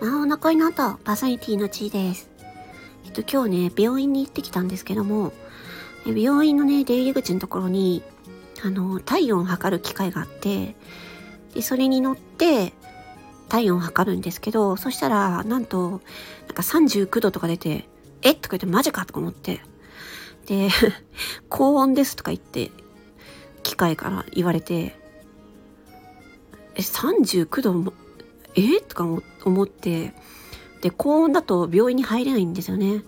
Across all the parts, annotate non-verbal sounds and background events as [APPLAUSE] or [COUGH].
まあ、お腹になったパーソナリティの地位です。えっと、今日ね、病院に行ってきたんですけども、病院のね、出入り口のところに、あの、体温を測る機械があって、で、それに乗って、体温を測るんですけど、そしたら、なんと、なんか39度とか出て、えとか言ってマジかとか思って。で、[LAUGHS] 高温ですとか言って、機械から言われて、え、39度もえ？とか思って、で、高温だと病院に入れないんですよね。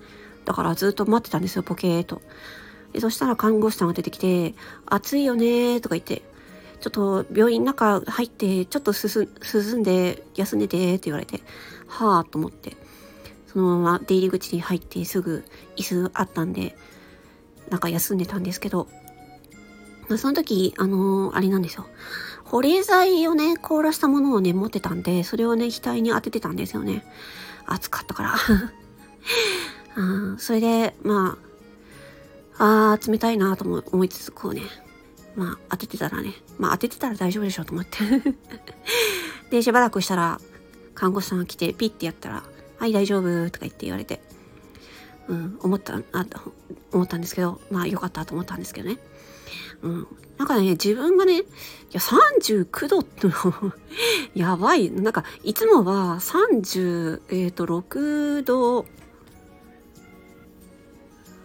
だからずっと待ってたんですよ、ポケーと。で、そしたら看護師さんが出てきて、暑いよねとか言って、ちょっと病院の中入って、ちょっと進んで休んでてって言われて、はぁと思って、そのまま出入り口に入ってすぐ椅子あったんで、なんか休んでたんですけど、その時、あのー、あれなんですよ。保冷剤をね、凍らしたものをね、持ってたんで、それをね、額に当ててたんですよね。暑かったからあ。[LAUGHS] それで、まあ、あー、冷たいなと思いつつ、こうね、まあ、当ててたらね、まあ、当ててたら大丈夫でしょうと思って [LAUGHS] で、しばらくしたら、看護師さんが来て、ピッてやったら、はい、大丈夫とか言って言われて、うん、思った、あ思ったんですけど、まあ、よかったと思ったんですけどね。うん。なんかね、自分がね、いや、39度っての [LAUGHS] やばい。なんか、いつもは30、えっ、ー、と、6度、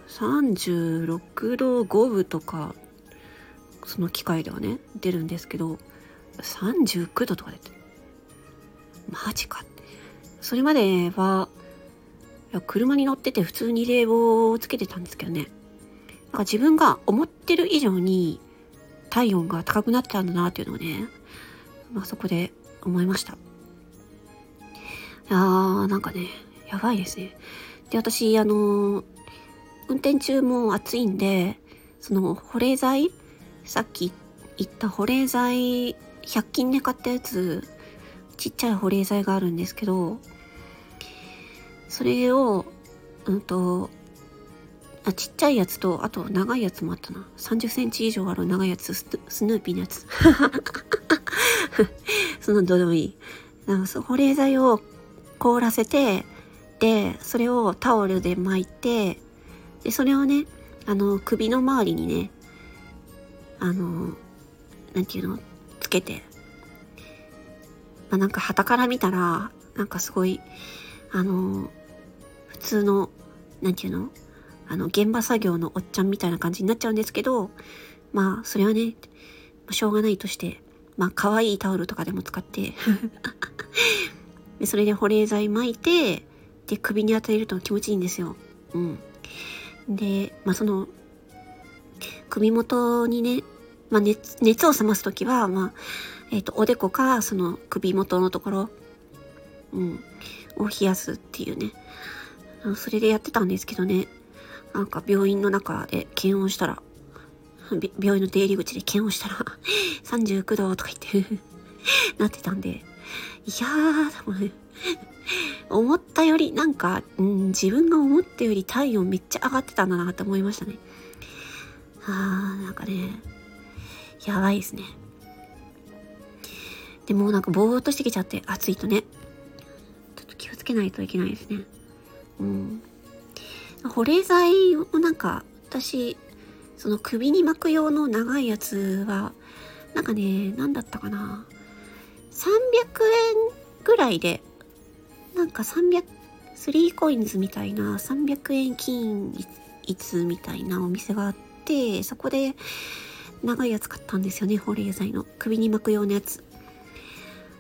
36度5分とか、その機械ではね、出るんですけど、39度とか出てマジかって。それまでは、車に乗ってて普通に冷房をつけてたんですけどね。なんか自分が思ってる以上に体温が高くなってたんだなっていうのをね、まあそこで思いました。いやー、なんかね、やばいですね。で、私、あのー、運転中も暑いんで、その保冷剤、さっき言った保冷剤、100均で買ったやつ、ちっちゃい保冷剤があるんですけど、それを、うんと、あ、ちっちゃいやつと、あと長いやつもあったな。30センチ以上ある長いやつ、スヌーピーのやつ。[LAUGHS] そのどうでもいい。なんか保冷剤を凍らせて、で、それをタオルで巻いて、で、それをね、あの、首の周りにね、あの、なんていうの、つけて、まあ、なんか旗から見たら、なんかすごい、あの、普通の、なんていうの？あの、現場作業のおっちゃんみたいな感じになっちゃうんですけど、まあ、それはね、しょうがないとして、まあ、可愛いタオルとかでも使ってで、それで保冷剤巻いて、で、首に当てると気持ちいいんですよ。うん。で、まあ、その、首元にね、まあ、熱、熱を冷ますときは、まあ、えっ、ー、と、おでこか、その首元のところ、うん、を冷やすっていうね。それでやってたんですけどね。なんか病院の中で検温したら、病院の出入り口で検温したら [LAUGHS] 39度とか言って [LAUGHS] なってたんで、いやー、思ったより、なんか、うん、自分が思ったより体温めっちゃ上がってたんだなって思いましたね。あー、なんかね、やばいですね。でもなんかぼーっとしてきちゃって暑いとね、ちょっと気をつけないといけないですね。うん。保冷剤をなんか私その首に巻く用の長いやつはなんかね何だったかな。300円ぐらいでなんか300 3コインズみたいな300円均一みたいなお店があってそこで長いやつ買ったんですよね保冷剤の。首に巻く用のやつ。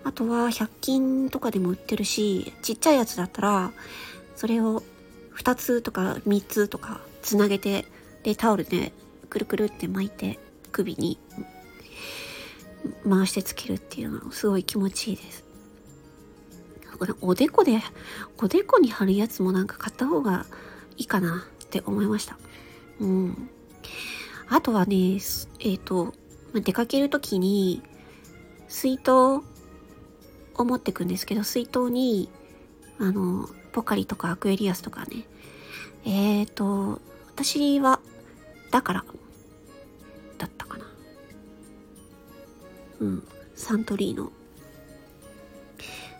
あとは100均とかでも売ってるしちっちゃいやつだったらそれを2つとか3つとかつなげてでタオルでくるくるって巻いて首に回してつけるっていうのはすごい気持ちいいです。これおでこでおでこに貼るやつもなんか買った方がいいかなって思いました。うん。あとはね、えっ、ー、と、出かけるときに水筒を持ってくんですけど、水筒にあの、ポカリとかアクエリアスとかね。えっ、ー、と、私は、だから、だったかな。うん、サントリーの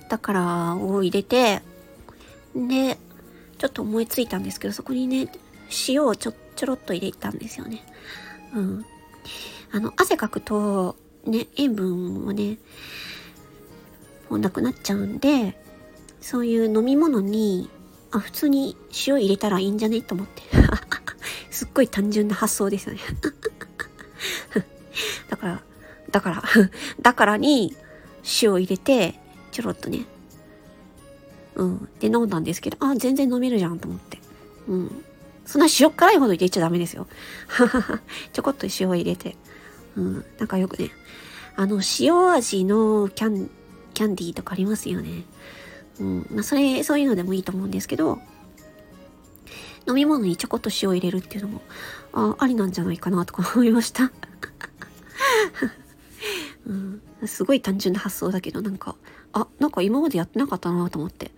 だからを入れて、で、ちょっと思いついたんですけど、そこにね、塩をちょ、ちょろっと入れたんですよね。うん。あの、汗かくと、ね、塩分もね、もうなくなっちゃうんで、そういう飲み物に、あ、普通に塩入れたらいいんじゃね？と思って。[LAUGHS] すっごい単純な発想ですよね。[LAUGHS] だから、だから、だからに塩入れて、ちょろっとね。うん。で、飲んだんですけど、あ、全然飲めるじゃんと思って。うん。そんな塩辛いほど入れちゃダメですよ。[LAUGHS] ちょこっと塩入れて。うん。なんかよくね、あの、塩味のキャン、キャンディーとかありますよね。うん。まあ、それ、そういうのでもいいと思うんですけど、飲み物にちょこっと塩入れるっていうのも、あ、ありなんじゃないかなとか思いました。[LAUGHS] うん、すごい単純な発想だけど、なんか、あ、なんか今までやってなかったなと思って。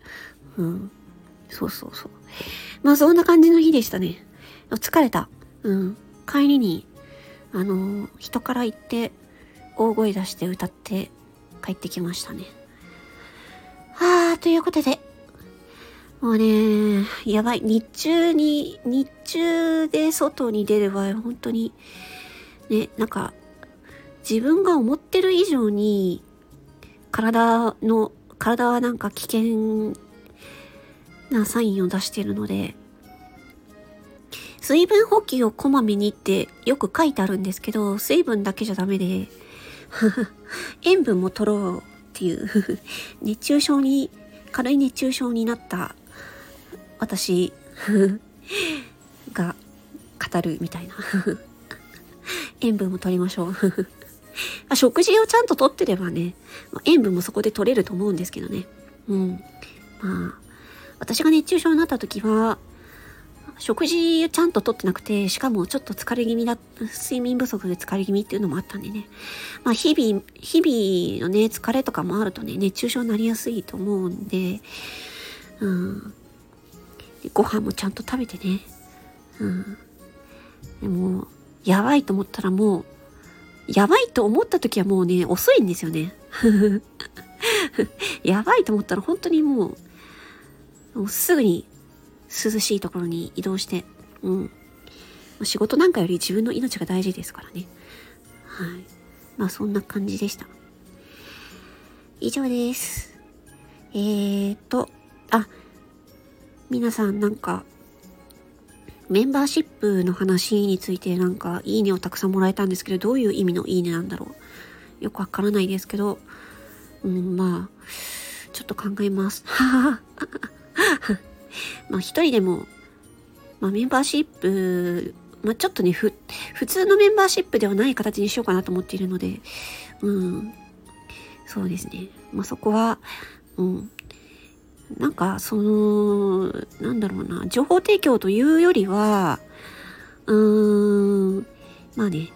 うん。そうそうそう。まあそんな感じの日でしたね。疲れた。うん。帰りに、あの、人から行って、大声出して歌って帰ってきましたね。ということで、もうね、やばい。日中に、日中で外に出る場合、本当に、ね、なんか、自分が思ってる以上に、体の、体はなんか危険なサインを出してるので、水分補給をこまめにってよく書いてあるんですけど、水分だけじゃダメで、[LAUGHS] 塩分も取ろうっていう [LAUGHS] 熱中症に、軽い熱中症になった私 [LAUGHS] が語るみたいな [LAUGHS] 塩分も取りましょう [LAUGHS] 食事をちゃんととってればね、まあ、塩分もそこで取れると思うんですけどね。うん。まあ、私が熱中症になった時は、食事ちゃんととってなくて、しかもちょっと疲れ気味だ、睡眠不足で疲れ気味っていうのもあったんでね。まあ日々、日々のね、疲れとかもあるとね、熱中症になりやすいと思うんで、うん。ご飯もちゃんと食べてね。うん。でも、やばいと思ったらもう、やばいと思った時はもうね、遅いんですよね。[LAUGHS] やばいと思ったら本当にもう、もうすぐに涼しいところに移動して、うん。仕事なんかより自分の命が大事ですからね。はい。まあそんな感じでした。以上です。えーと、あ、皆さんなんか、メンバーシップの話についてなんかいいねをたくさんもらえたんですけど、どういう意味のいいねなんだろう。よくわからないですけど、うん、まあ、ちょっと考えます。はははまあ一人でも、まあメンバーシップ、まあちょっとね、普通のメンバーシップではない形にしようかなと思っているので、うん、そうですね。まあそこは、うん、なんか、その、なんだろうな、情報提供というよりは、うーん、まあね、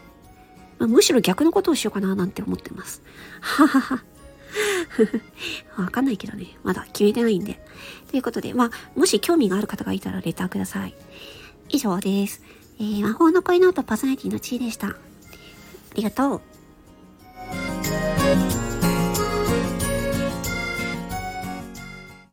まあ、むしろ逆のことをしようかななんて思ってます。ははは。[LAUGHS] わかんないけどね。まだ決めてないんで。ということで、まあ、もし興味がある方がいたらレターください。以上です。えー、魔法の恋ノートパーソナリティの地位でした。ありがとう。